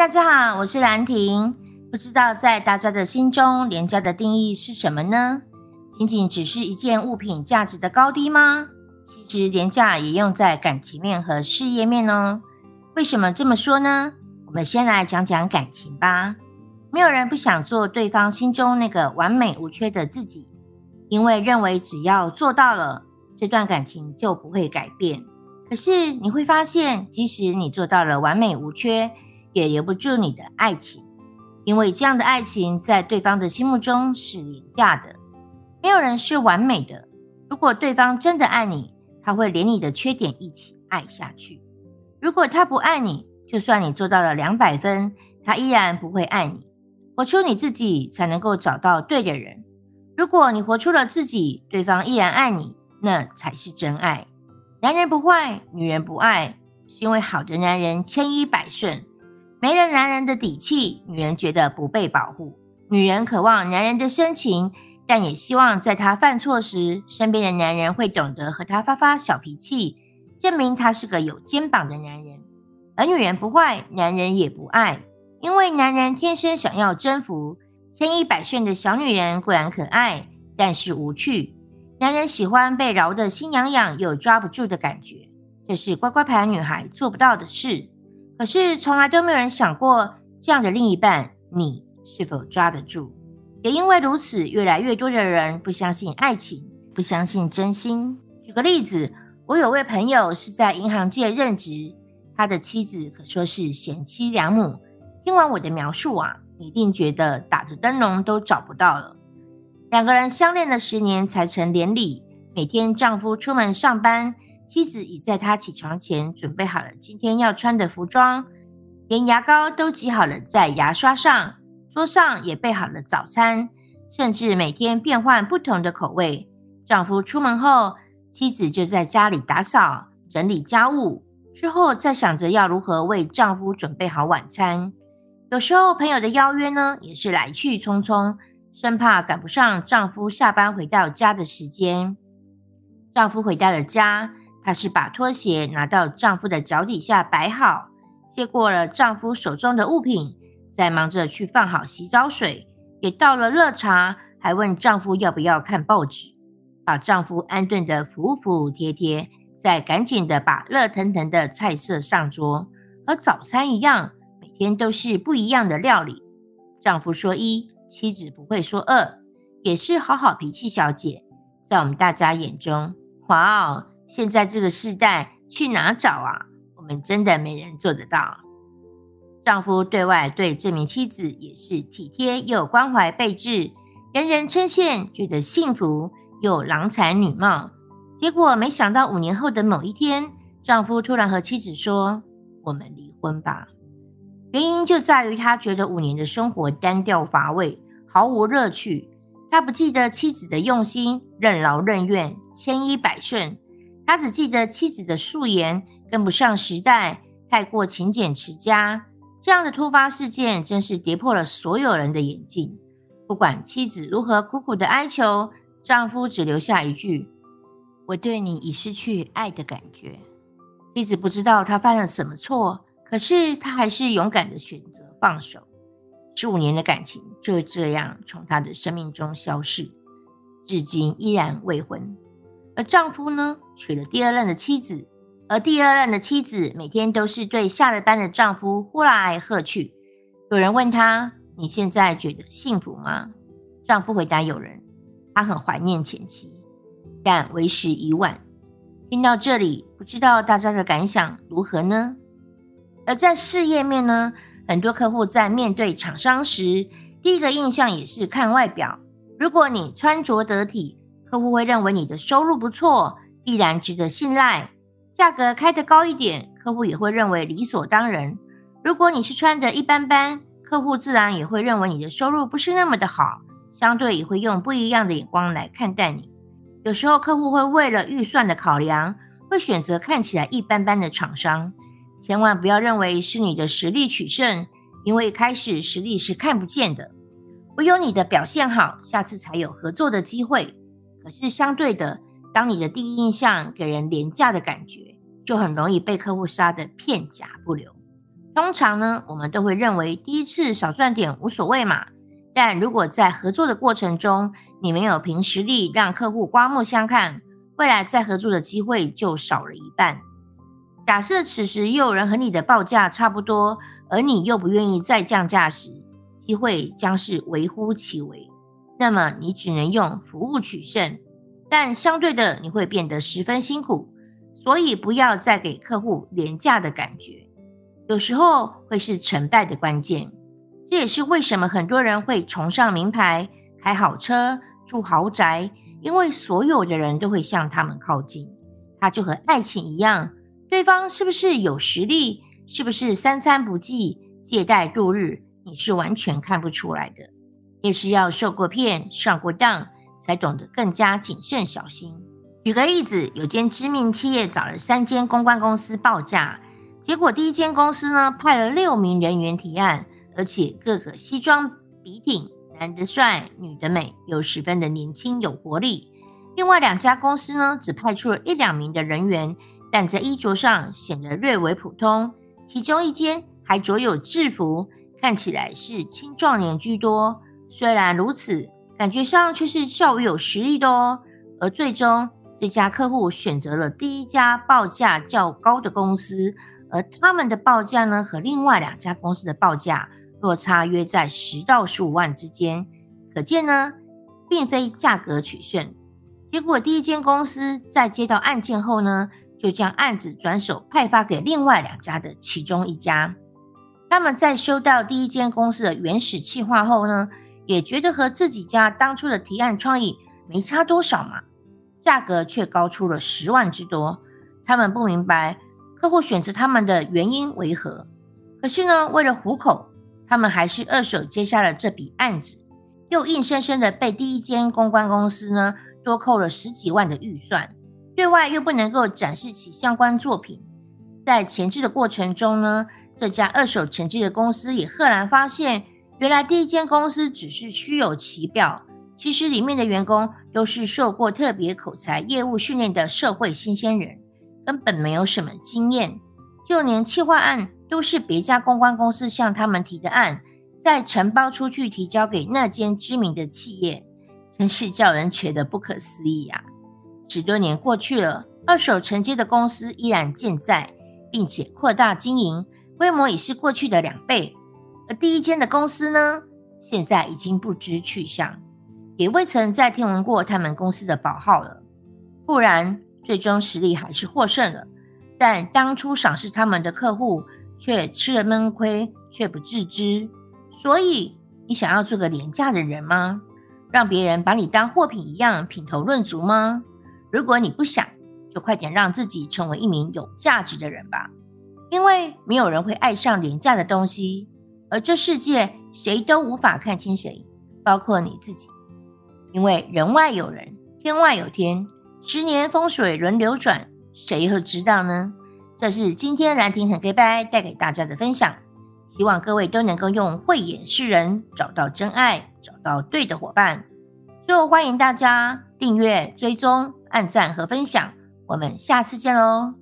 大家好，我是兰亭。不知道在大家的心中，廉价的定义是什么呢？仅仅只是一件物品价值的高低吗？其实廉价也用在感情面和事业面哦。为什么这么说呢？我们先来讲讲感情吧。没有人不想做对方心中那个完美无缺的自己，因为认为只要做到了，这段感情就不会改变。可是你会发现，即使你做到了完美无缺，也留不住你的爱情，因为这样的爱情在对方的心目中是廉价的。没有人是完美的。如果对方真的爱你，他会连你的缺点一起爱下去。如果他不爱你，就算你做到了两百分，他依然不会爱你。活出你自己，才能够找到对的人。如果你活出了自己，对方依然爱你，那才是真爱。男人不坏，女人不爱，是因为好的男人千依百顺。没了男人的底气，女人觉得不被保护。女人渴望男人的深情，但也希望在她犯错时，身边的男人会懂得和她发发小脾气，证明他是个有肩膀的男人。而女人不坏，男人也不爱，因为男人天生想要征服。千依百顺的小女人固然可爱，但是无趣。男人喜欢被饶得心痒痒又抓不住的感觉，这是乖乖牌女孩做不到的事。可是从来都没有人想过，这样的另一半你是否抓得住？也因为如此，越来越多的人不相信爱情，不相信真心。举个例子，我有位朋友是在银行界任职，他的妻子可说是贤妻良母。听完我的描述啊，你一定觉得打着灯笼都找不到了。两个人相恋了十年才成连理，每天丈夫出门上班。妻子已在他起床前准备好了今天要穿的服装，连牙膏都挤好了在牙刷上，桌上也备好了早餐，甚至每天变换不同的口味。丈夫出门后，妻子就在家里打扫、整理家务，之后再想着要如何为丈夫准备好晚餐。有时候朋友的邀约呢，也是来去匆匆，生怕赶不上丈夫下班回到家的时间。丈夫回到了家。她是把拖鞋拿到丈夫的脚底下摆好，接过了丈夫手中的物品，再忙着去放好洗澡水，也倒了热茶，还问丈夫要不要看报纸，把丈夫安顿的服服帖帖，再赶紧的把热腾腾的菜色上桌，和早餐一样，每天都是不一样的料理。丈夫说一，妻子不会说二，也是好好脾气小姐，在我们大家眼中，哇哦！现在这个时代去哪找啊？我们真的没人做得到。丈夫对外对这名妻子也是体贴又关怀备至，人人称羡，觉得幸福又郎才女貌。结果没想到五年后的某一天，丈夫突然和妻子说：“我们离婚吧。”原因就在于他觉得五年的生活单调乏味，毫无乐趣。他不记得妻子的用心，任劳任怨，千依百顺。他只记得妻子的素颜跟不上时代，太过勤俭持家。这样的突发事件真是跌破了所有人的眼镜。不管妻子如何苦苦的哀求，丈夫只留下一句：“我对你已失去爱的感觉。”妻子不知道他犯了什么错，可是他还是勇敢的选择放手。十五年的感情就这样从他的生命中消逝，至今依然未婚。而丈夫呢，娶了第二任的妻子，而第二任的妻子每天都是对下了班的丈夫呼来喝去。有人问他：“你现在觉得幸福吗？”丈夫回答：“有人，他很怀念前妻，但为时已晚。”听到这里，不知道大家的感想如何呢？而在事业面呢，很多客户在面对厂商时，第一个印象也是看外表。如果你穿着得体，客户会认为你的收入不错，必然值得信赖。价格开得高一点，客户也会认为理所当然。如果你是穿的一般般，客户自然也会认为你的收入不是那么的好，相对也会用不一样的眼光来看待你。有时候客户会为了预算的考量，会选择看起来一般般的厂商。千万不要认为是你的实力取胜，因为一开始实力是看不见的，唯有你的表现好，下次才有合作的机会。可是相对的，当你的第一印象给人廉价的感觉，就很容易被客户杀得片甲不留。通常呢，我们都会认为第一次少赚点无所谓嘛。但如果在合作的过程中，你没有凭实力让客户刮目相看，未来再合作的机会就少了一半。假设此时又有人和你的报价差不多，而你又不愿意再降价时，机会将是微乎其微。那么你只能用服务取胜，但相对的你会变得十分辛苦。所以不要再给客户廉价的感觉，有时候会是成败的关键。这也是为什么很多人会崇尚名牌、开好车、住豪宅，因为所有的人都会向他们靠近。它就和爱情一样，对方是不是有实力，是不是三餐不继、借贷度日，你是完全看不出来的。也是要受过骗、上过当，才懂得更加谨慎小心。举个例子，有间知名企业找了三间公关公司报价，结果第一间公司呢派了六名人员提案。而且个个西装笔挺，男的帅，女的美，又十分的年轻有活力。另外两家公司呢，只派出了一两名的人员，但在衣着上显得略为普通。其中一间还着有制服，看起来是青壮年居多。虽然如此，感觉上却是较为有实力的哦。而最终，这家客户选择了第一家报价较高的公司，而他们的报价呢，和另外两家公司的报价。落差约在十到十五万之间，可见呢，并非价格取胜。结果第一间公司在接到案件后呢，就将案子转手派发给另外两家的其中一家。他们在收到第一间公司的原始计划后呢，也觉得和自己家当初的提案创意没差多少嘛，价格却高出了十万之多。他们不明白客户选择他们的原因为何，可是呢，为了糊口。他们还是二手接下了这笔案子，又硬生生的被第一间公关公司呢多扣了十几万的预算，对外又不能够展示起相关作品。在前置的过程中呢，这家二手承接的公司也赫然发现，原来第一间公司只是虚有其表，其实里面的员工都是受过特别口才业务训练的社会新鲜人，根本没有什么经验，就连企划案。都是别家公关公司向他们提的案，再承包出去提交给那间知名的企业，真是叫人觉得不可思议呀！十多年过去了，二手承接的公司依然健在，并且扩大经营，规模已是过去的两倍。而第一间的公司呢，现在已经不知去向，也未曾再听闻过他们公司的宝号了。不然，最终实力还是获胜了，但当初赏识他们的客户。却吃了闷亏，却不自知。所以，你想要做个廉价的人吗？让别人把你当货品一样品头论足吗？如果你不想，就快点让自己成为一名有价值的人吧。因为没有人会爱上廉价的东西，而这世界谁都无法看清谁，包括你自己。因为人外有人，天外有天，十年风水轮流转，谁会知道呢？这是今天兰亭很 g 拜带给大家的分享，希望各位都能够用慧眼识人，找到真爱，找到对的伙伴。最后欢迎大家订阅、追踪、按赞和分享，我们下次见喽！